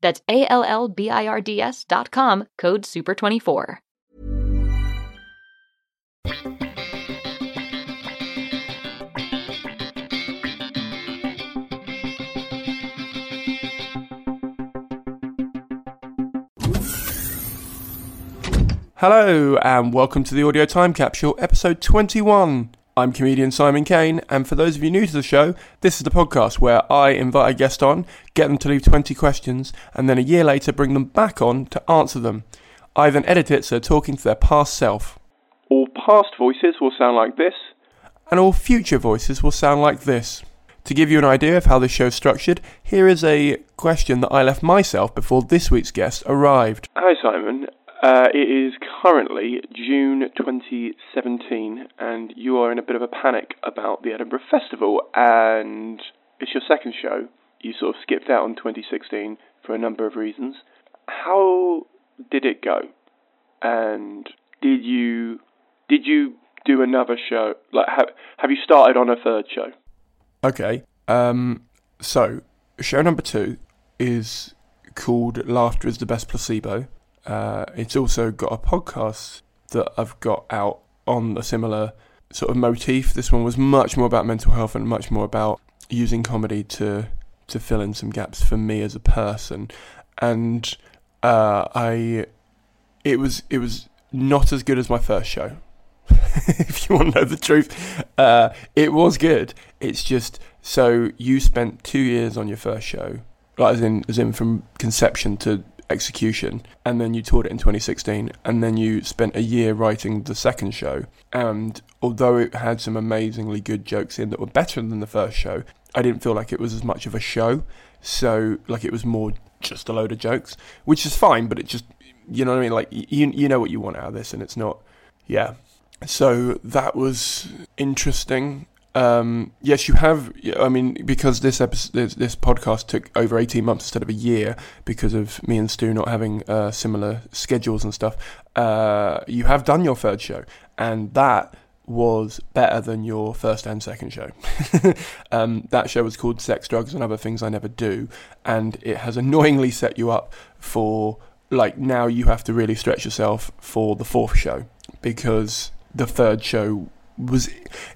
That's A L L B I R D S dot com, code SUPER24. Hello, and welcome to the Audio Time Capsule, episode 21. I'm comedian Simon Caine, and for those of you new to the show, this is the podcast where I invite a guest on, get them to leave 20 questions, and then a year later bring them back on to answer them. I then edit it so they're talking to their past self. All past voices will sound like this, and all future voices will sound like this. To give you an idea of how this show's structured, here is a question that I left myself before this week's guest arrived. Hi, Simon. Uh, it is currently June 2017, and you are in a bit of a panic about the Edinburgh Festival, and it's your second show. You sort of skipped out on 2016 for a number of reasons. How did it go? And did you did you do another show? Like, have have you started on a third show? Okay. Um. So, show number two is called "Laughter is the Best Placebo." Uh, it's also got a podcast that I've got out on a similar sort of motif. This one was much more about mental health and much more about using comedy to to fill in some gaps for me as a person. And uh, I, it was it was not as good as my first show. if you want to know the truth, uh, it was good. It's just so you spent two years on your first show, like as in as in from conception to execution, and then you toured it in 2016, and then you spent a year writing the second show. And although it had some amazingly good jokes in that were better than the first show, I didn't feel like it was as much of a show. So, like, it was more just a load of jokes, which is fine, but it just, you know what I mean? Like, you, you know what you want out of this, and it's not, yeah. So that was interesting. Um, yes, you have. I mean, because this episode, this, this, podcast took over eighteen months instead of a year because of me and Stu not having uh, similar schedules and stuff. Uh, you have done your third show, and that was better than your first and second show. um, that show was called Sex, Drugs, and Other Things I Never Do, and it has annoyingly set you up for like now you have to really stretch yourself for the fourth show because the third show was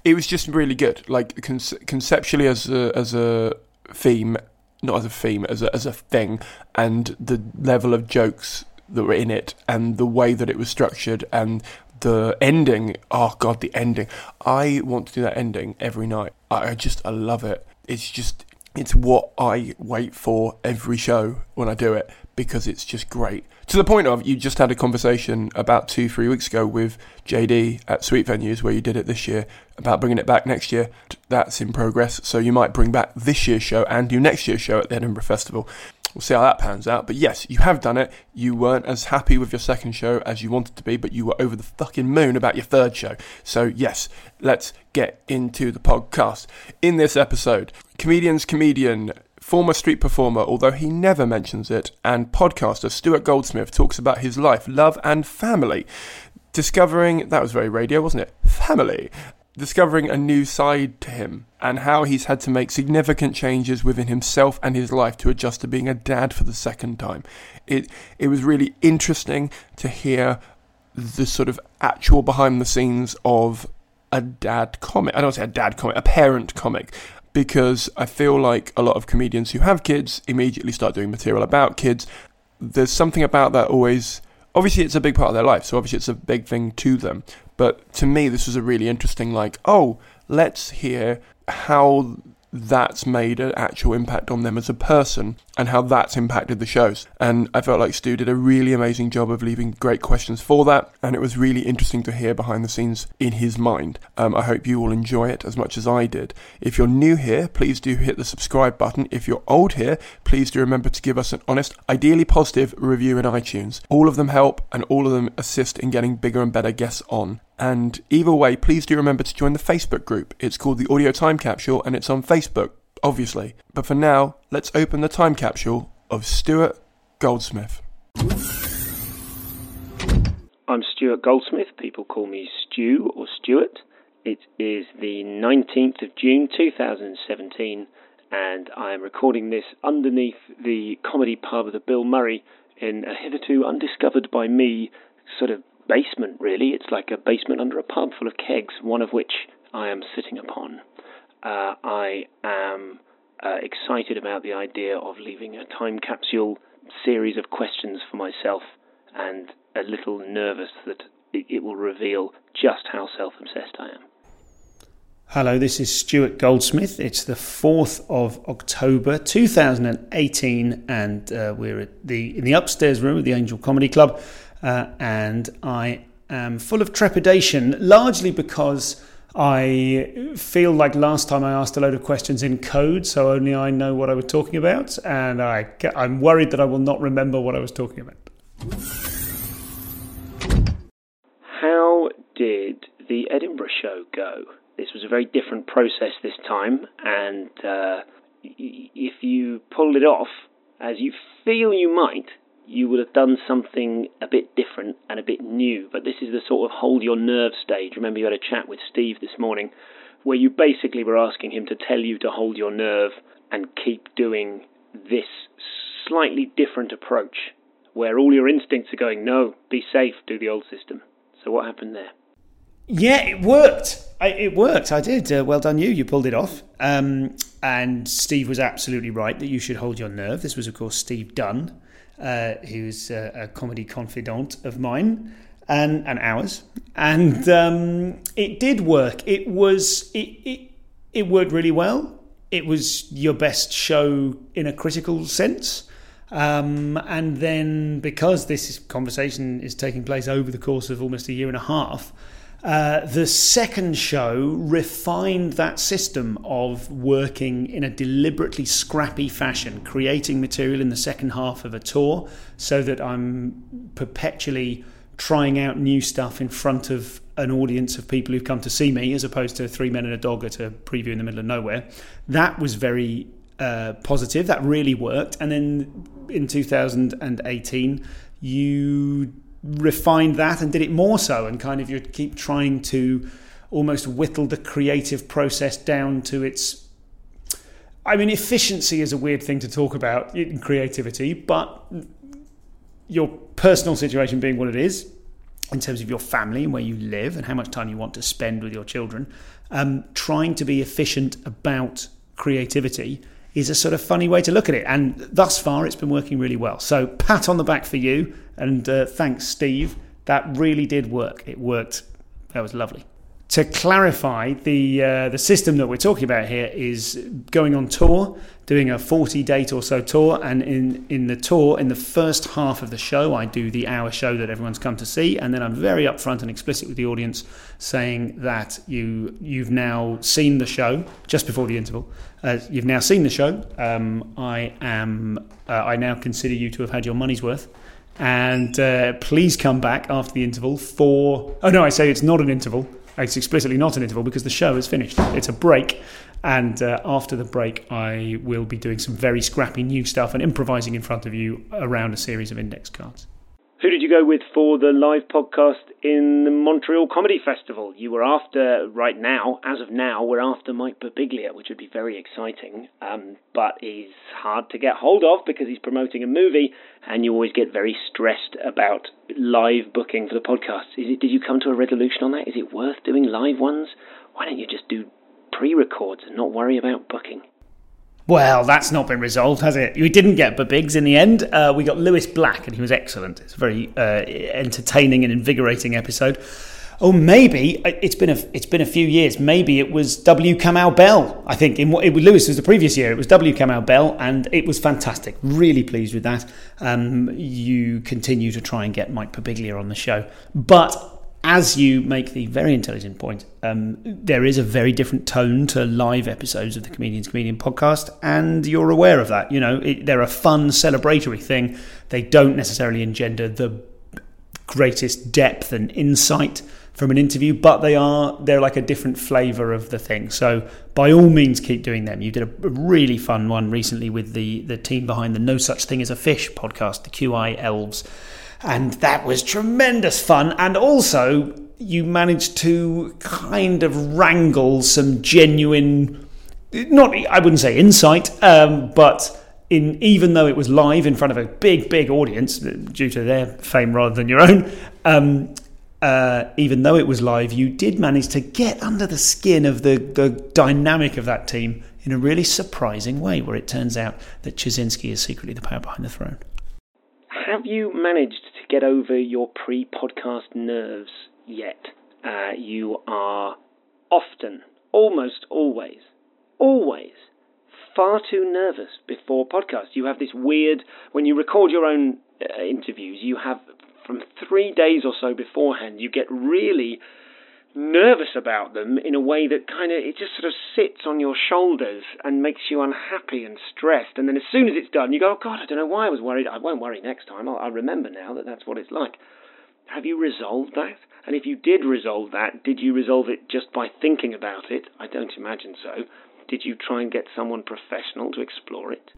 it was just really good. Like con- conceptually as a, as a theme, not as a theme, as a as a thing, and the level of jokes that were in it, and the way that it was structured, and the ending. Oh god, the ending! I want to do that ending every night. I, I just I love it. It's just it's what I wait for every show when I do it because it's just great. To the point of you just had a conversation about two, three weeks ago with JD at Sweet Venues where you did it this year about bringing it back next year. That's in progress. So you might bring back this year's show and do next year's show at the Edinburgh Festival. We'll see how that pans out. But yes, you have done it. You weren't as happy with your second show as you wanted to be, but you were over the fucking moon about your third show. So yes, let's get into the podcast. In this episode, comedian's comedian former street performer, although he never mentions it, and podcaster Stuart Goldsmith talks about his life, love, and family. Discovering, that was very radio, wasn't it? Family. Discovering a new side to him and how he's had to make significant changes within himself and his life to adjust to being a dad for the second time. It, it was really interesting to hear the sort of actual behind the scenes of a dad comic. I don't say a dad comic, a parent comic, because I feel like a lot of comedians who have kids immediately start doing material about kids. There's something about that always. Obviously, it's a big part of their life, so obviously, it's a big thing to them. But to me, this was a really interesting, like, oh, let's hear how that's made an actual impact on them as a person and how that's impacted the shows. And I felt like Stu did a really amazing job of leaving great questions for that, and it was really interesting to hear behind the scenes in his mind. Um, I hope you will enjoy it as much as I did. If you're new here, please do hit the subscribe button. If you're old here, please do remember to give us an honest, ideally positive review in iTunes. All of them help, and all of them assist in getting bigger and better guests on. And either way, please do remember to join the Facebook group. It's called the Audio Time Capsule and it's on Facebook, obviously. But for now, let's open the time capsule of Stuart Goldsmith. I'm Stuart Goldsmith. People call me Stu or Stuart. It is the 19th of June 2017, and I am recording this underneath the comedy pub of the Bill Murray in a hitherto undiscovered by me sort of basement, really. It's like a basement under a pub full of kegs, one of which I am sitting upon. Uh, I am uh, excited about the idea of leaving a time capsule series of questions for myself and a little nervous that it, will reveal just how self obsessed I am. Hello, this is Stuart Goldsmith. It's the 4th of October 2018, and uh, we're at the, in the upstairs room of the Angel Comedy Club. Uh, and I am full of trepidation, largely because I feel like last time I asked a load of questions in code, so only I know what I was talking about, and I, I'm worried that I will not remember what I was talking about. How did the Edinburgh show go? This was a very different process this time, and uh, if you pulled it off as you feel you might, you would have done something a bit different and a bit new. But this is the sort of hold your nerve stage. Remember, you had a chat with Steve this morning where you basically were asking him to tell you to hold your nerve and keep doing this slightly different approach where all your instincts are going, no, be safe, do the old system. So, what happened there? Yeah, it worked. I, it worked. I did. Uh, well done, you. You pulled it off. Um, and Steve was absolutely right that you should hold your nerve. This was, of course, Steve Dunn, uh, who's a, a, comedy confidant of mine and, and ours. And um, it did work. It was it, it it worked really well. It was your best show in a critical sense. Um, and then because this conversation is taking place over the course of almost a year and a half, uh, the second show refined that system of working in a deliberately scrappy fashion, creating material in the second half of a tour so that I'm perpetually trying out new stuff in front of an audience of people who've come to see me as opposed to three men and a dog at a preview in the middle of nowhere. That was very uh, positive. That really worked. And then in 2018, you refined that and did it more so and kind of you keep trying to almost whittle the creative process down to its I mean efficiency is a weird thing to talk about in creativity but your personal situation being what it is in terms of your family and where you live and how much time you want to spend with your children um, trying to be efficient about creativity is a sort of funny way to look at it. And thus far, it's been working really well. So, pat on the back for you. And uh, thanks, Steve. That really did work. It worked. That was lovely. To clarify, the uh, the system that we're talking about here is going on tour, doing a 40 date or so tour, and in, in the tour, in the first half of the show, I do the hour show that everyone's come to see, and then I'm very upfront and explicit with the audience, saying that you you've now seen the show just before the interval. Uh, you've now seen the show. Um, I am uh, I now consider you to have had your money's worth. And uh, please come back after the interval for. Oh no, I say it's not an interval it's explicitly not an interval because the show is finished. It's a break. And uh, after the break, I will be doing some very scrappy new stuff and improvising in front of you around a series of index cards. Who did you go with for the live podcast in the Montreal Comedy Festival? You were after, right now, as of now, we're after Mike Birbiglia, which would be very exciting. Um, but he's hard to get hold of because he's promoting a movie, and you always get very stressed about live booking for the podcast. It, did you come to a resolution on that? Is it worth doing live ones? Why don't you just do pre records and not worry about booking? Well, that's not been resolved, has it? We didn't get Biggs in the end. Uh, we got Lewis Black, and he was excellent. It's a very uh, entertaining and invigorating episode. Oh, maybe uh, it's been a it's been a few years. Maybe it was W. Kamau Bell. I think in what it, was Lewis was the previous year. It was W. Kamau Bell, and it was fantastic. Really pleased with that. Um, you continue to try and get Mike Birbiglia on the show, but as you make the very intelligent point, um, there is a very different tone to live episodes of the Comedians Comedian podcast, and you're aware of that. You know, it, they're a fun, celebratory thing. They don't necessarily engender the greatest depth and insight from an interview, but they are they're like a different flavour of the thing. So by all means, keep doing them. You did a really fun one recently with the the team behind the No Such Thing as a Fish podcast, the QI Elves and that was tremendous fun. And also, you managed to kind of wrangle some genuine, not I wouldn't say insight, um, but in even though it was live in front of a big, big audience due to their fame rather than your own. Um, uh, even though it was live, you did manage to get under the skin of the, the dynamic of that team in a really surprising way, where it turns out that Ptaszynski is secretly the power behind the throne. Have you managed get over your pre podcast nerves yet? Uh, you are often, almost always, always far too nervous before podcasts. You have this weird, when you record your own uh, interviews, you have from three days or so beforehand, you get really nervous about them in a way that kind of it just sort of sits on your shoulders and makes you unhappy and stressed. And then as soon as it's done you go oh god i don't know why i was worried. I won't worry next time. I i remember now that that's what it's like. Have you resolved that? And if you did resolve that did you resolve it just by thinking about it? I don't imagine so. Did you try and get someone professional to explore it?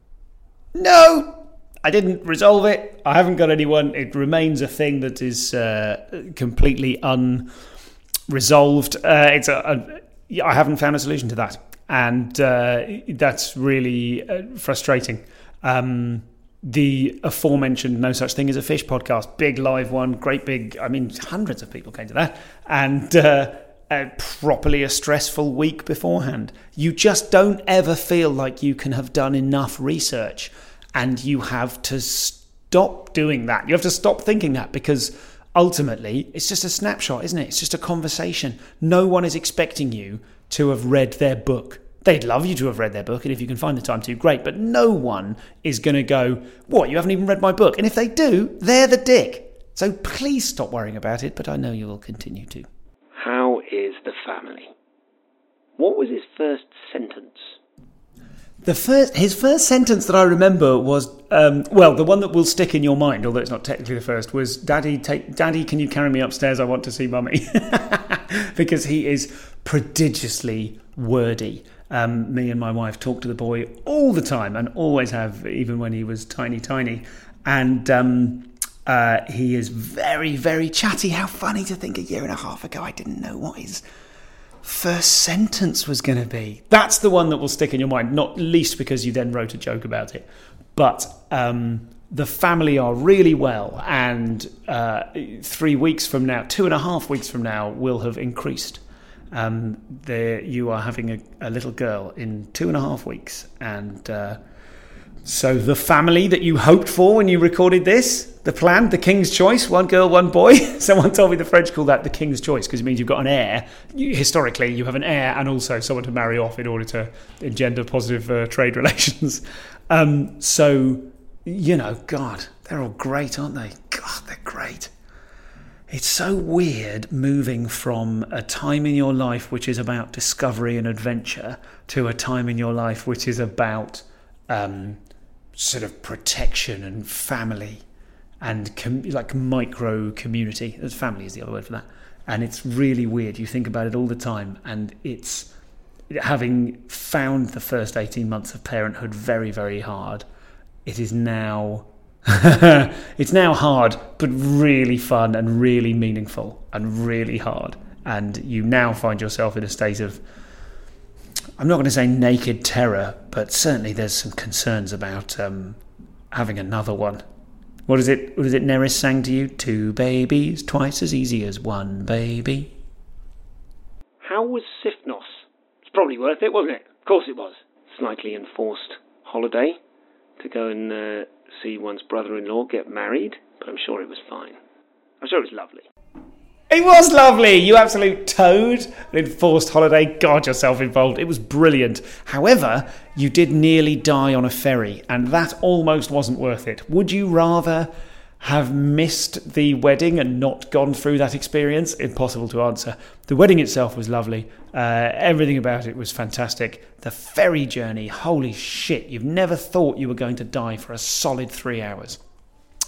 No I didn't resolve it. I haven't got anyone. It remains a thing that is uh, completely un resolved. Uh, it's a, a, I haven't found a solution to that, and uh, that's really uh, frustrating. Um, the aforementioned No Such Thing as a Fish podcast, big live one, great big. I mean, hundreds of people came to that, and uh, properly a stressful week beforehand. You just don't ever feel like you can have done enough research, and you have to stop doing that. You have to stop thinking that because ultimately, it's just a snapshot, isn't it? It's just a conversation. No one is expecting you to have read their book. They'd love you to have read their book, and if you can find the time to, great. But no one is going to go, What, you haven't even read my book? And if they do, they're the dick. So please stop worrying about it, but I know you will continue to. How is the family? What was his first sentence? The first, his first sentence that I remember was, um, well, the one that will stick in your mind, although it's not technically the first, was, "Daddy, take, Daddy, can you carry me upstairs? I want to see Mummy," because he is prodigiously wordy. Um, me and my wife talk to the boy all the time, and always have, even when he was tiny, tiny, and um, uh, he is very, very chatty. How funny to think a year and a half ago I didn't know what his first sentence was going to be. That's the one that will stick in your mind, not least because you then wrote a joke about it. But um, the family are really well, and uh, three weeks from now, two and a half weeks from now, will have increased. Um, you are having a, a, little girl in two and a half weeks, and uh, so the family that you hoped for when you recorded this, the plan, the king's choice, one girl, one boy. Someone told me the French call that the king's choice because it means you've got an heir. You, historically, you have an heir and also someone to marry off in order to engender positive uh, trade relations. Um, so, you know, God, they're all great, aren't they? God, they're great. It's so weird moving from a time in your life which is about discovery and adventure to a time in your life which is about um, sort of protection and family and com- like micro community. Family is the other word for that. And it's really weird. You think about it all the time, and it's having found the first 18 months of parenthood very, very hard, it is now. it's now hard, but really fun and really meaningful and really hard. And you now find yourself in a state of, I'm not going to say naked terror, but certainly there's some concerns about um, having another one. What is it? What is it? Neris sang to you? Two babies, twice as easy as one baby. How was Sifnos? It's probably worth it, wasn't it? Of course it was. Slightly enforced holiday to go and uh, see one's brother-in-law get married, but I'm sure it was fine. I'm sure it was lovely. It was lovely, you absolute toad. An enforced holiday, got yourself involved. It was brilliant. However, you did nearly die on a ferry, and that almost wasn't worth it. Would you rather have missed the wedding and not gone through that experience? Impossible to answer. The wedding itself was lovely. Uh, everything about it was fantastic. The ferry journey, holy shit, you've never thought you were going to die for a solid three hours.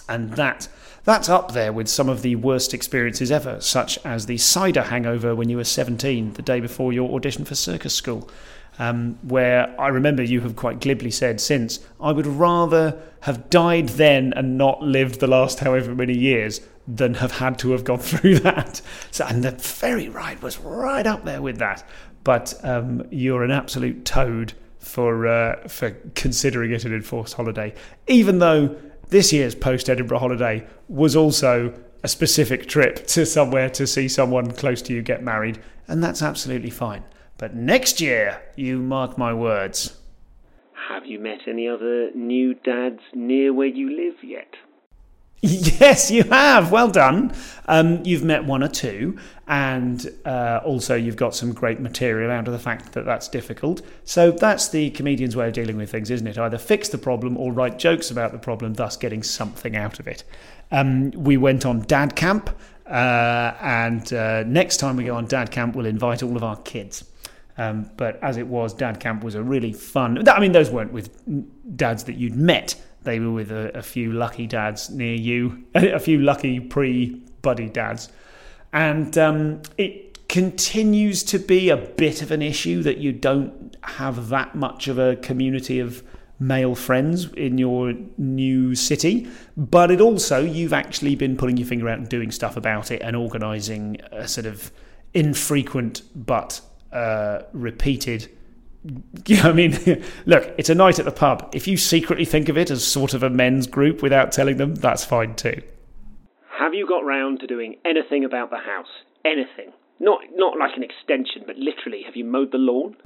And that that's up there with some of the worst experiences ever, such as the cider hangover when you were 17, the day before your audition for circus school. Um, where I remember you have quite glibly said since, I would rather have died then and not lived the last however many years than have had to have gone through that. So, and the ferry ride was right up there with that. But um, you're an absolute toad for uh, for considering it an enforced holiday, even though this year's post Edinburgh holiday was also a specific trip to somewhere to see someone close to you get married, and that's absolutely fine. But next year, you mark my words. Have you met any other new dads near where you live yet? Yes, you have. Well done. Um, you've met one or two, and uh, also you've got some great material out of the fact that that's difficult. So that's the comedian's way of dealing with things, isn't it? Either fix the problem or write jokes about the problem, thus getting something out of it. Um, we went on dad camp, uh, and uh, next time we go on dad camp, we'll invite all of our kids. Um, but as it was, dad camp was a really fun. I mean, those weren't with dads that you'd met they were with a, a few lucky dads near you, a few lucky pre buddy dads. And um, it continues to be a bit of an issue that you don't have that much of a community of male friends in your new city, but it also, you've actually been putting your finger out and doing stuff about it and organising a sort of infrequent but uh, repeated I mean, look, it's a night at the pub. If you secretly think of it as sort of a men's group without telling them, that's fine too. Have you got round to doing anything about the house? Anything? Not not like an extension, but literally, have you mowed the lawn?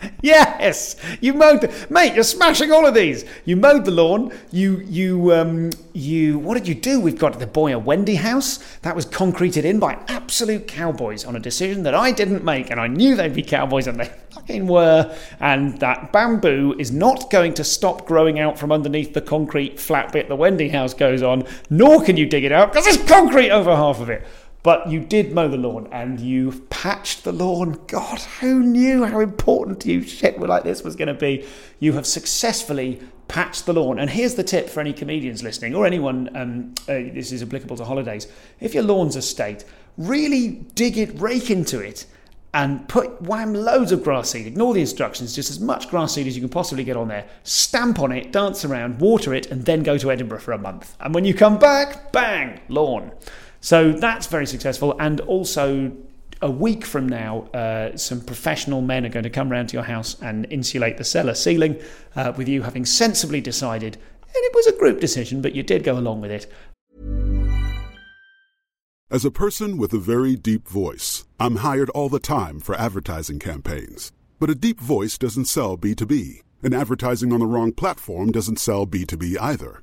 Yes, you mowed the mate. You're smashing all of these. You mowed the lawn. You you um you. What did you do? We've got the Boyer Wendy house that was concreted in by absolute cowboys on a decision that I didn't make, and I knew they'd be cowboys, and they fucking were. And that bamboo is not going to stop growing out from underneath the concrete flat bit the Wendy house goes on. Nor can you dig it out because there's concrete over half of it. But you did mow the lawn and you've patched the lawn. God, who knew how important you shit were like this was going to be? You have successfully patched the lawn. And here's the tip for any comedians listening or anyone, um, uh, this is applicable to holidays. If your lawn's a state, really dig it, rake into it, and put wham loads of grass seed. Ignore the instructions, just as much grass seed as you can possibly get on there. Stamp on it, dance around, water it, and then go to Edinburgh for a month. And when you come back, bang, lawn. So that's very successful. And also, a week from now, uh, some professional men are going to come round to your house and insulate the cellar ceiling, uh, with you having sensibly decided. And it was a group decision, but you did go along with it. As a person with a very deep voice, I'm hired all the time for advertising campaigns. But a deep voice doesn't sell B2B, and advertising on the wrong platform doesn't sell B2B either.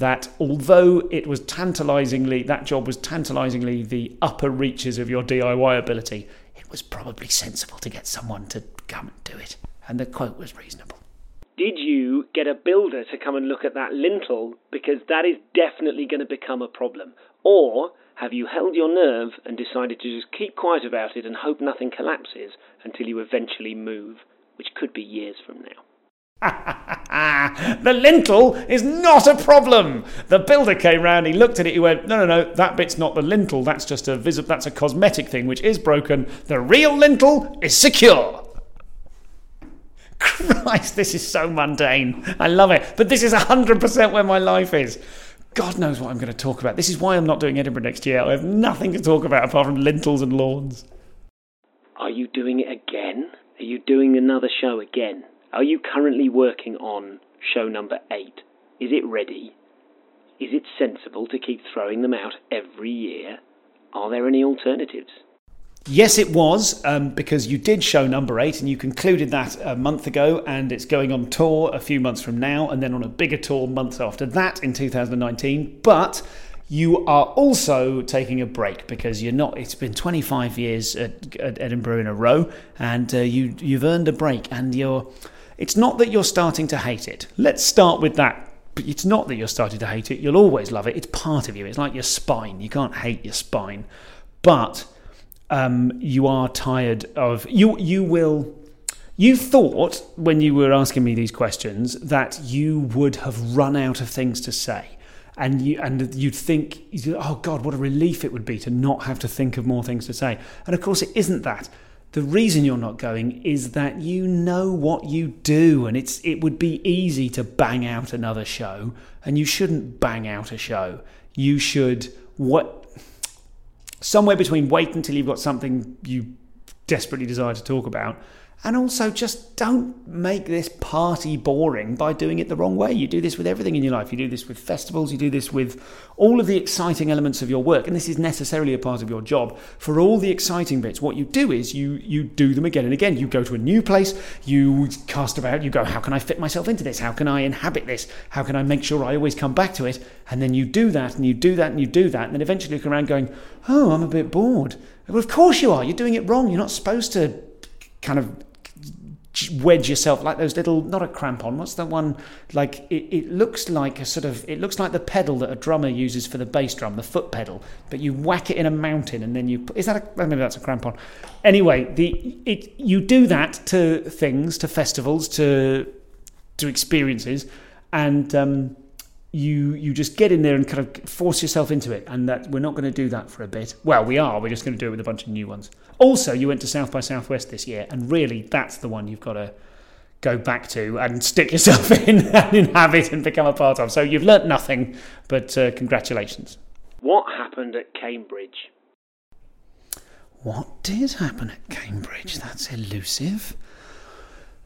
that although it was tantalizingly that job was tantalizingly the upper reaches of your DIY ability, it was probably sensible to get someone to come and do it. And the quote was reasonable. Did you get a builder to come and look at that lintel? Because that is definitely going to become a problem. Or have you held your nerve and decided to just keep quiet about it and hope nothing collapses until you eventually move, which could be years from now? the lintel is not a problem. The builder came round, he looked at it, he went, No, no, no, that bit's not the lintel. That's just a vis- that's a cosmetic thing which is broken. The real lintel is secure. Christ, this is so mundane. I love it. But this is 100% where my life is. God knows what I'm going to talk about. This is why I'm not doing Edinburgh next year. I have nothing to talk about apart from lintels and lawns. Are you doing it again? Are you doing another show again? Are you currently working on show number eight? Is it ready? Is it sensible to keep throwing them out every year? Are there any alternatives? Yes, it was, um, because you did show number eight and you concluded that a month ago, and it's going on tour a few months from now, and then on a bigger tour months after that in 2019. But you are also taking a break because you're not. It's been 25 years at, at Edinburgh in a row, and uh, you you've earned a break, and you're. It's not that you're starting to hate it. Let's start with that. But it's not that you're starting to hate it. You'll always love it. It's part of you. It's like your spine. You can't hate your spine, but um, you are tired of you. You will. You thought when you were asking me these questions that you would have run out of things to say, and you and you'd think, "Oh God, what a relief it would be to not have to think of more things to say." And of course, it isn't that. The reason you're not going is that you know what you do, and it's it would be easy to bang out another show, and you shouldn't bang out a show. You should what somewhere between wait until you've got something you desperately desire to talk about and also just don't make this party boring by doing it the wrong way. You do this with everything in your life. You do this with festivals, you do this with all of the exciting elements of your work, and this is necessarily a part of your job. For all the exciting bits, what you do is you you do them again and again. You go to a new place, you cast about, you go, how can I fit myself into this? How can I inhabit this? How can I make sure I always come back to it? And then you do that and you do that and you do that, and then eventually you come around going, Oh, I'm a bit bored. Well, of course you are. You're doing it wrong. You're not supposed to kind of wedge yourself like those little not a crampon what's the one? Like it, it looks like a sort of it looks like the pedal that a drummer uses for the bass drum the foot pedal but you whack it in a mountain and then you is that a maybe that's a crampon anyway the it you do that to things to festivals to to experiences and um you you just get in there and kind of force yourself into it and that we're not going to do that for a bit. Well we are we're just going to do it with a bunch of new ones. Also you went to south by southwest this year and really that's the one you've got to go back to and stick yourself in and inhabit and become a part of. So you've learnt nothing but uh, congratulations. What happened at Cambridge? what did happen at cambridge? That's elusive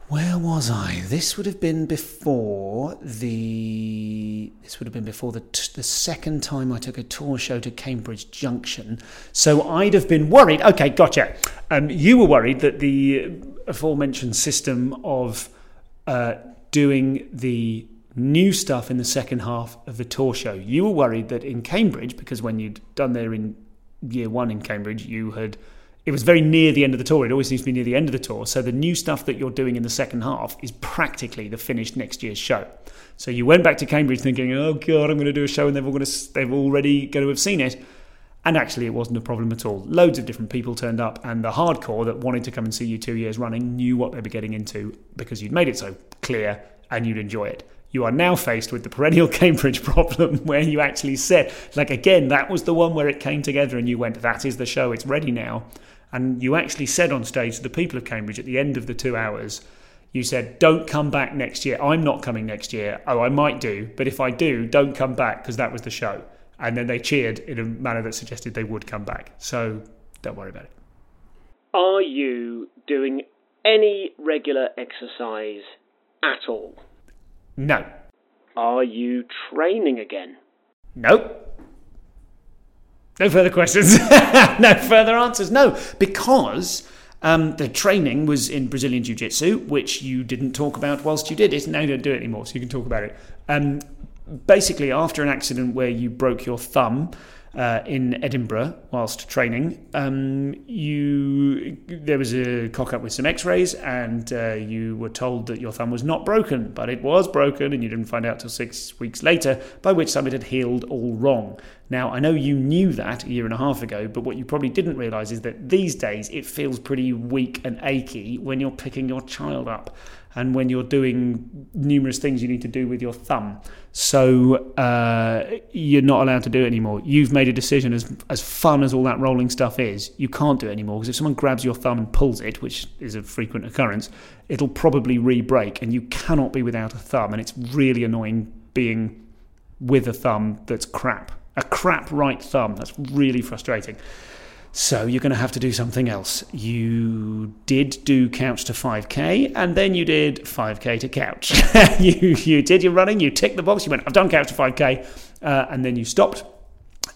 where was I? This would have been before the. This would have been before the t- the second time I took a tour show to Cambridge Junction. So I'd have been worried. Okay, gotcha. Um, you were worried that the aforementioned system of uh, doing the new stuff in the second half of the tour show. You were worried that in Cambridge, because when you'd done there in year one in Cambridge, you had it was very near the end of the tour. It always seems to be near the end of the tour. So the new stuff that you're doing in the second half is practically the finished next year's show. So you went back to Cambridge thinking, "Oh God, I'm going to do a show," and they're all going to they've already going to have seen it. And actually, it wasn't a problem at all. Loads of different people turned up, and the hardcore that wanted to come and see you two years running knew what they were getting into because you'd made it so clear and you'd enjoy it. You are now faced with the perennial Cambridge problem where you actually said, like, again, that was the one where it came together and you went, that is the show, it's ready now. And you actually said on stage to the people of Cambridge at the end of the two hours, you said, don't come back next year. I'm not coming next year. Oh, I might do. But if I do, don't come back because that was the show. And then they cheered in a manner that suggested they would come back. So don't worry about it. Are you doing any regular exercise at all? No. Are you training again? Nope. No further questions. no further answers. No, because um, the training was in Brazilian Jiu Jitsu, which you didn't talk about whilst you did it. Now you don't do it anymore, so you can talk about it. Um, basically, after an accident where you broke your thumb, uh, in Edinburgh whilst training. Um, you there was a cock up with some X-rays, and uh, you were told that your thumb was not broken, but it was broken, and you didn't find out till six weeks later. By which time it had healed all wrong. Now I know you knew that a year and a half ago, but what you probably didn't realise is that these days it feels pretty weak and achy when you're picking your child up and when you're doing numerous things you need to do with your thumb. So uh, you're not allowed to do it anymore. You've made a decision, as as fun as all that rolling stuff is, you can't do it anymore because if someone grabs your thumb and pulls it, which is a frequent occurrence, it'll probably re-break, and you cannot be without a thumb. And it's really annoying being with a thumb that's crap, a crap right thumb. That's really frustrating. So you're going to have to do something else. You did do couch to 5k, and then you did 5k to couch. you you did your running. You ticked the box. You went, I've done couch to 5k, uh, and then you stopped.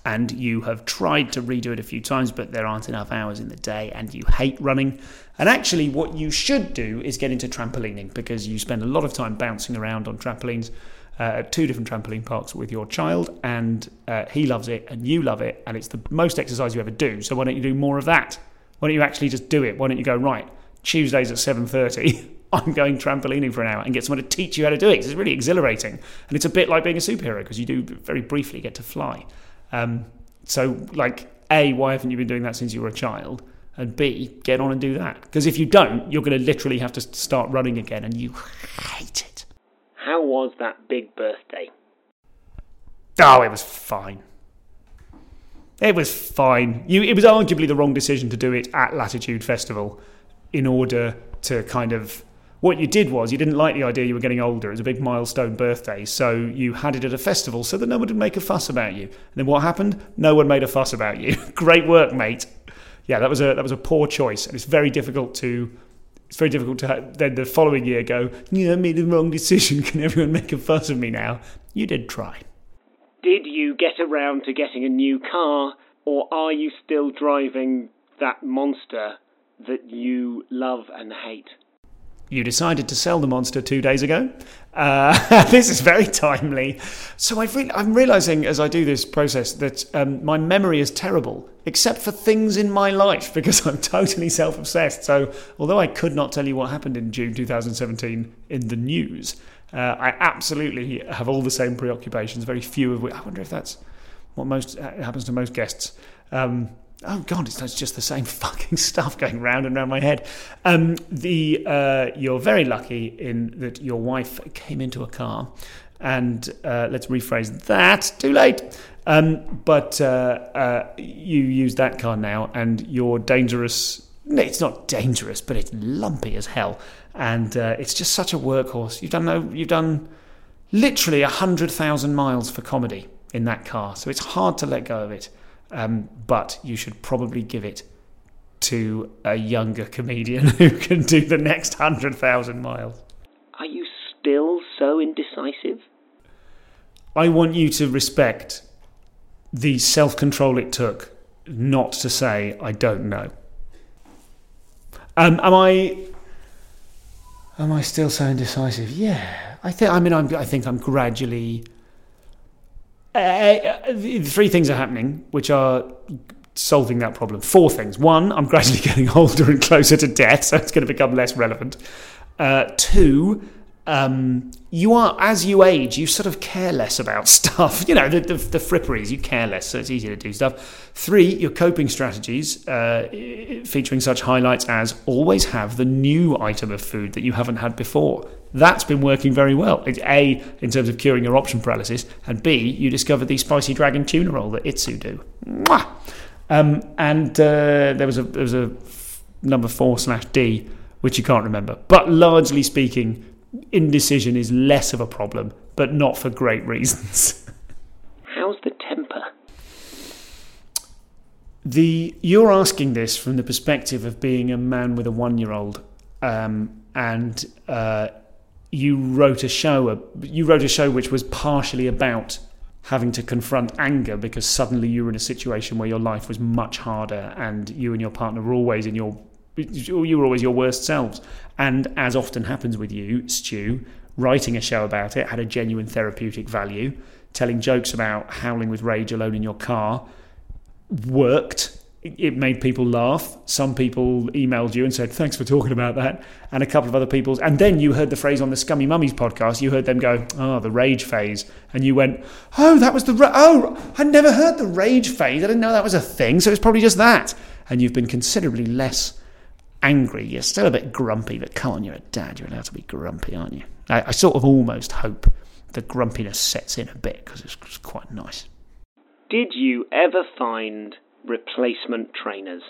And you have tried to redo it a few times, but there aren't enough hours in the day, and you hate running. And actually, what you should do is get into trampolining because you spend a lot of time bouncing around on trampolines uh, at two different trampoline parks with your child, and uh, he loves it, and you love it, and it's the most exercise you ever do. So why don't you do more of that? Why don't you actually just do it? Why don't you go right? Tuesdays at seven thirty. I'm going trampolining for an hour and get someone to teach you how to do it. It's really exhilarating, and it's a bit like being a superhero because you do very briefly get to fly. Um, so, like, a, why haven't you been doing that since you were a child? And B, get on and do that. Because if you don't, you're going to literally have to start running again, and you hate it. How was that big birthday? Oh, it was fine. It was fine. You, it was arguably the wrong decision to do it at Latitude Festival in order to kind of. What you did was you didn't like the idea you were getting older. It was a big milestone birthday, so you had it at a festival so that no one would make a fuss about you. And then what happened? No one made a fuss about you. Great work, mate. Yeah, that was a that was a poor choice, and it's very difficult to it's very difficult to then the following year go, yeah, I made the wrong decision. Can everyone make a fuss of me now? You did try. Did you get around to getting a new car, or are you still driving that monster that you love and hate? You decided to sell the monster two days ago. Uh, this is very timely. So I've re- I'm realizing as I do this process that um, my memory is terrible, except for things in my life, because I'm totally self obsessed. So although I could not tell you what happened in June 2017 in the news, uh, I absolutely have all the same preoccupations, very few of which. I wonder if that's what most uh, happens to most guests. Um, oh god, it's just the same fucking stuff going round and round my head. Um, the uh, you're very lucky in that your wife came into a car, and uh, let's rephrase that. Too late. Um, but uh, uh you use that car now, and you're dangerous. It's not dangerous, but it's lumpy as hell, and uh, it's just such a workhorse. You've done no, you've done literally hundred thousand miles for comedy in that car, so it's hard to let go of it. Um, but you should probably give it to a younger comedian who can do the next 100,000 miles. Are you still so indecisive? I want you to respect the self control it took not to say, I don't know. Um, am I. Am I still so indecisive? Yeah, I think. I mean, I'm, I think I'm gradually uh, uh three things are happening, which are solving that problem. Four things. One, I'm gradually getting older and closer to death, so it's going to become less relevant. Uh, two, um, you are as you age, you sort of care less about stuff. You know, the, the, the, fripperies, you care less, so it's easier to do stuff. Three, your coping strategies, uh, featuring such highlights as always have the new item of food that you haven't had before. That's been working very well. It's A, in terms of curing your option paralysis, and B, you discover the spicy dragon tuna roll that Itsu do. Mwah! Um, and uh, there was a there was a f- number four slash D, which you can't remember. But largely speaking, indecision is less of a problem, but not for great reasons. How's the temper? the you're asking this from the perspective of being a man with a one year old, um, and uh, you wrote a show. You wrote a show which was partially about having to confront anger because suddenly you were in a situation where your life was much harder, and you and your partner were always in your you were always your worst selves. And as often happens with you, Stu, writing a show about it had a genuine therapeutic value. Telling jokes about howling with rage alone in your car worked. It made people laugh. Some people emailed you and said, Thanks for talking about that. And a couple of other people's. And then you heard the phrase on the Scummy Mummies podcast. You heard them go, Oh, the rage phase. And you went, Oh, that was the. Ra- oh, I never heard the rage phase. I didn't know that was a thing. So it's probably just that. And you've been considerably less angry. You're still a bit grumpy, but come on, you're a dad. You're allowed to be grumpy, aren't you? I, I sort of almost hope the grumpiness sets in a bit because it's, it's quite nice. Did you ever find replacement trainers?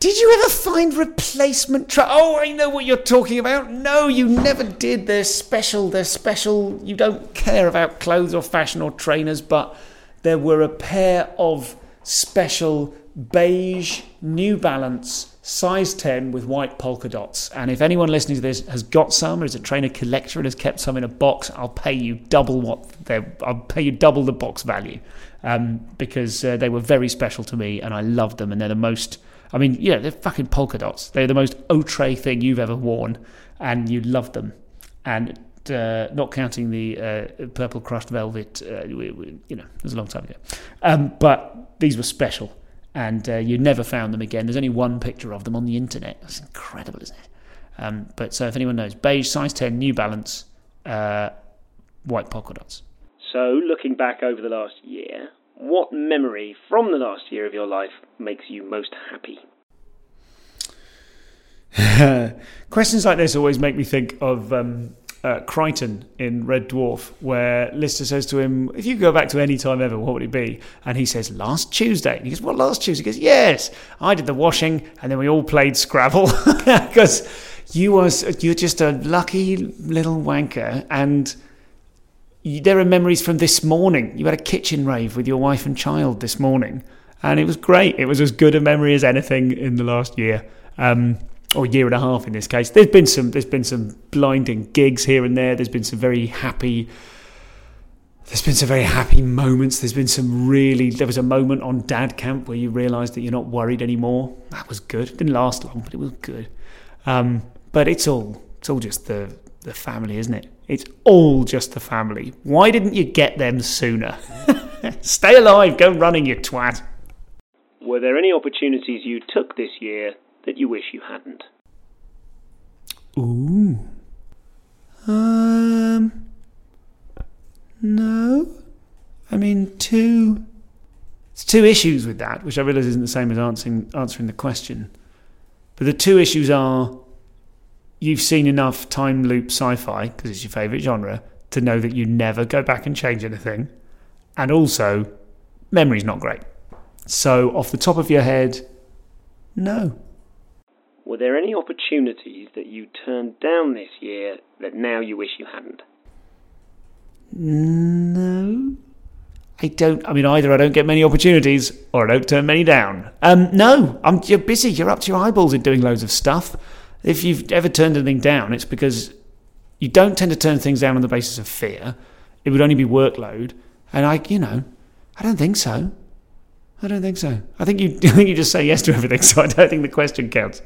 Did you ever find replacement tra- Oh, I know what you're talking about. No, you never did. They're special. They're special. You don't care about clothes or fashion or trainers, but there were a pair of special beige New Balance size 10 with white polka dots. And if anyone listening to this has got some or is a trainer collector and has kept some in a box, I'll pay you double what they're, I'll pay you double the box value um, because uh, they were very special to me and I loved them. And they're the most, I mean, yeah, they're fucking polka dots. They're the most outre thing you've ever worn and you loved them. And uh, not counting the uh, purple crushed velvet, uh, we, we, you know, it was a long time ago. Um, but these were special and uh, you never found them again. There's only one picture of them on the internet. That's incredible, isn't it? Um, but so if anyone knows, beige, size 10, New Balance, uh, white polka dots. So, looking back over the last year, what memory from the last year of your life makes you most happy? Questions like this always make me think of um, uh, Kryten in Red Dwarf, where Lister says to him, If you go back to any time ever, what would it be? And he says, Last Tuesday. And he goes, What, last Tuesday? He goes, Yes, I did the washing, and then we all played Scrabble. Because you was you're just a lucky little wanker, and there are memories from this morning. You had a kitchen rave with your wife and child this morning, and it was great. It was as good a memory as anything in the last year. Um, or year and a half in this case. There's been some there's been some blinding gigs here and there. There's been some very happy there's been some very happy moments. There's been some really there was a moment on dad camp where you realised that you're not worried anymore. That was good. It didn't last long, but it was good. Um, but it's all it's all just the the family, isn't it? It's all just the family. Why didn't you get them sooner? Stay alive, go running, you twat. Were there any opportunities you took this year that you wish you hadn't? Ooh. Um. No. I mean, two. It's two issues with that, which I realise isn't the same as answering answering the question. But the two issues are you've seen enough time loop sci-fi because it's your favourite genre to know that you never go back and change anything, and also memory's not great. So off the top of your head, no. Were there any opportunities that you turned down this year that now you wish you hadn't? No. I don't. I mean, either I don't get many opportunities or I don't turn many down. Um, no, I'm. You're busy. You're up to your eyeballs in doing loads of stuff. If you've ever turned anything down, it's because you don't tend to turn things down on the basis of fear. It would only be workload, and I, you know, I don't think so. I don't think so. I think you. I think you just say yes to everything. So I don't think the question counts.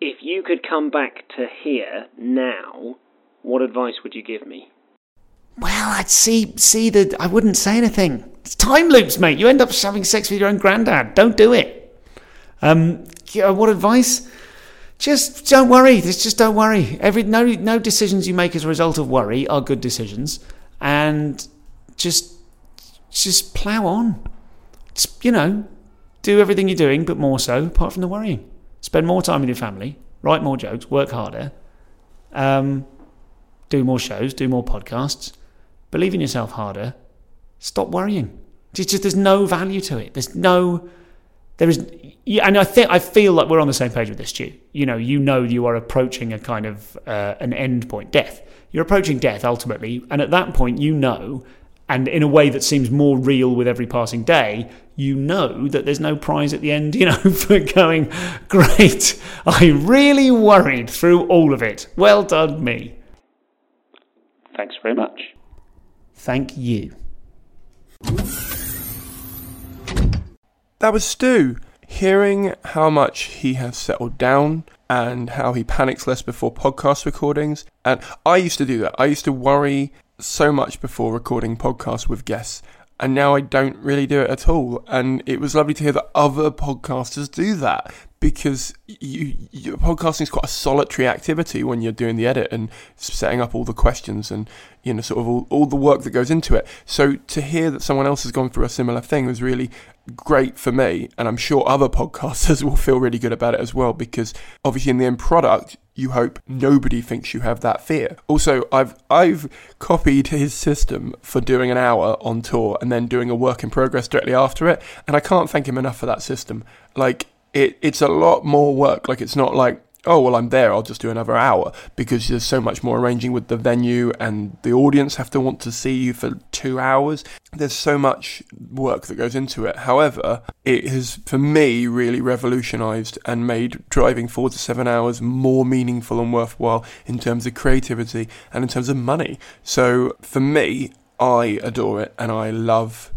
If you could come back to here now, what advice would you give me? Well, I'd see see that I wouldn't say anything. It's time loops, mate. You end up having sex with your own granddad. Don't do it. Um, what advice? Just don't worry. Just don't worry. Every no no decisions you make as a result of worry are good decisions, and just just plow on. Just, you know, do everything you're doing, but more so. Apart from the worrying, spend more time with your family, write more jokes, work harder. Um, do more shows, do more podcasts, believe in yourself harder, stop worrying. Just, just there's no value to it. There's no there is yeah, and I think I feel like we're on the same page with this, Stu. You know, you know you are approaching a kind of uh, an end point, death. You're approaching death ultimately, and at that point, you know, and in a way that seems more real with every passing day, you know that there's no prize at the end. You know, for going great. I really worried through all of it. Well done, me. Thanks very much. Thank you. That was Stu. Hearing how much he has settled down and how he panics less before podcast recordings. And I used to do that. I used to worry so much before recording podcasts with guests. And now I don't really do it at all. And it was lovely to hear that other podcasters do that because you, podcasting is quite a solitary activity when you're doing the edit and setting up all the questions and you know sort of all, all the work that goes into it. So to hear that someone else has gone through a similar thing was really great for me and i'm sure other podcasters will feel really good about it as well because obviously in the end product you hope nobody thinks you have that fear. Also i've i've copied his system for doing an hour on tour and then doing a work in progress directly after it and i can't thank him enough for that system. Like it, it's a lot more work. Like it's not like oh well I'm there I'll just do another hour because there's so much more arranging with the venue and the audience have to want to see you for 2 hours. There's so much work that goes into it. However it has for me really revolutionized and made driving 4 to 7 hours more meaningful and worthwhile in terms of creativity and in terms of money. So for me I adore it and I love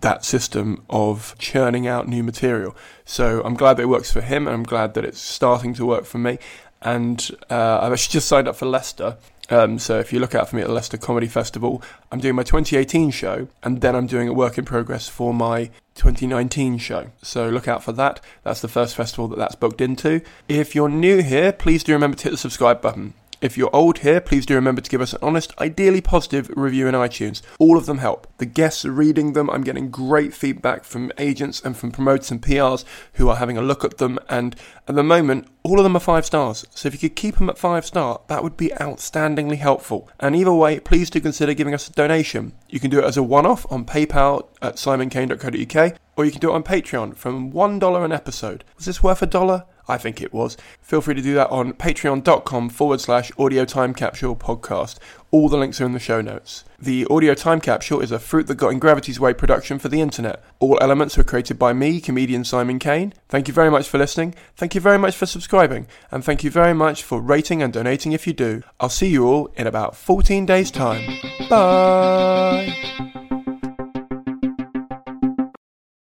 that system of churning out new material. So I'm glad that it works for him, and I'm glad that it's starting to work for me. And uh, I've actually just signed up for Leicester. Um, so if you look out for me at the Leicester Comedy Festival, I'm doing my 2018 show, and then I'm doing a work in progress for my 2019 show. So look out for that. That's the first festival that that's booked into. If you're new here, please do remember to hit the subscribe button. If you're old here, please do remember to give us an honest, ideally positive review in iTunes. All of them help. The guests are reading them. I'm getting great feedback from agents and from promoters and PRs who are having a look at them. And at the moment, all of them are five stars. So if you could keep them at five star, that would be outstandingly helpful. And either way, please do consider giving us a donation. You can do it as a one off on PayPal at simoncaine.co.uk or you can do it on Patreon from $1 an episode. Was this worth a dollar? I think it was. Feel free to do that on patreon.com forward slash audio time capsule podcast. All the links are in the show notes. The audio time capsule is a fruit that got in gravity's way production for the internet. All elements were created by me, comedian Simon Caine. Thank you very much for listening. Thank you very much for subscribing. And thank you very much for rating and donating if you do. I'll see you all in about 14 days' time. Bye.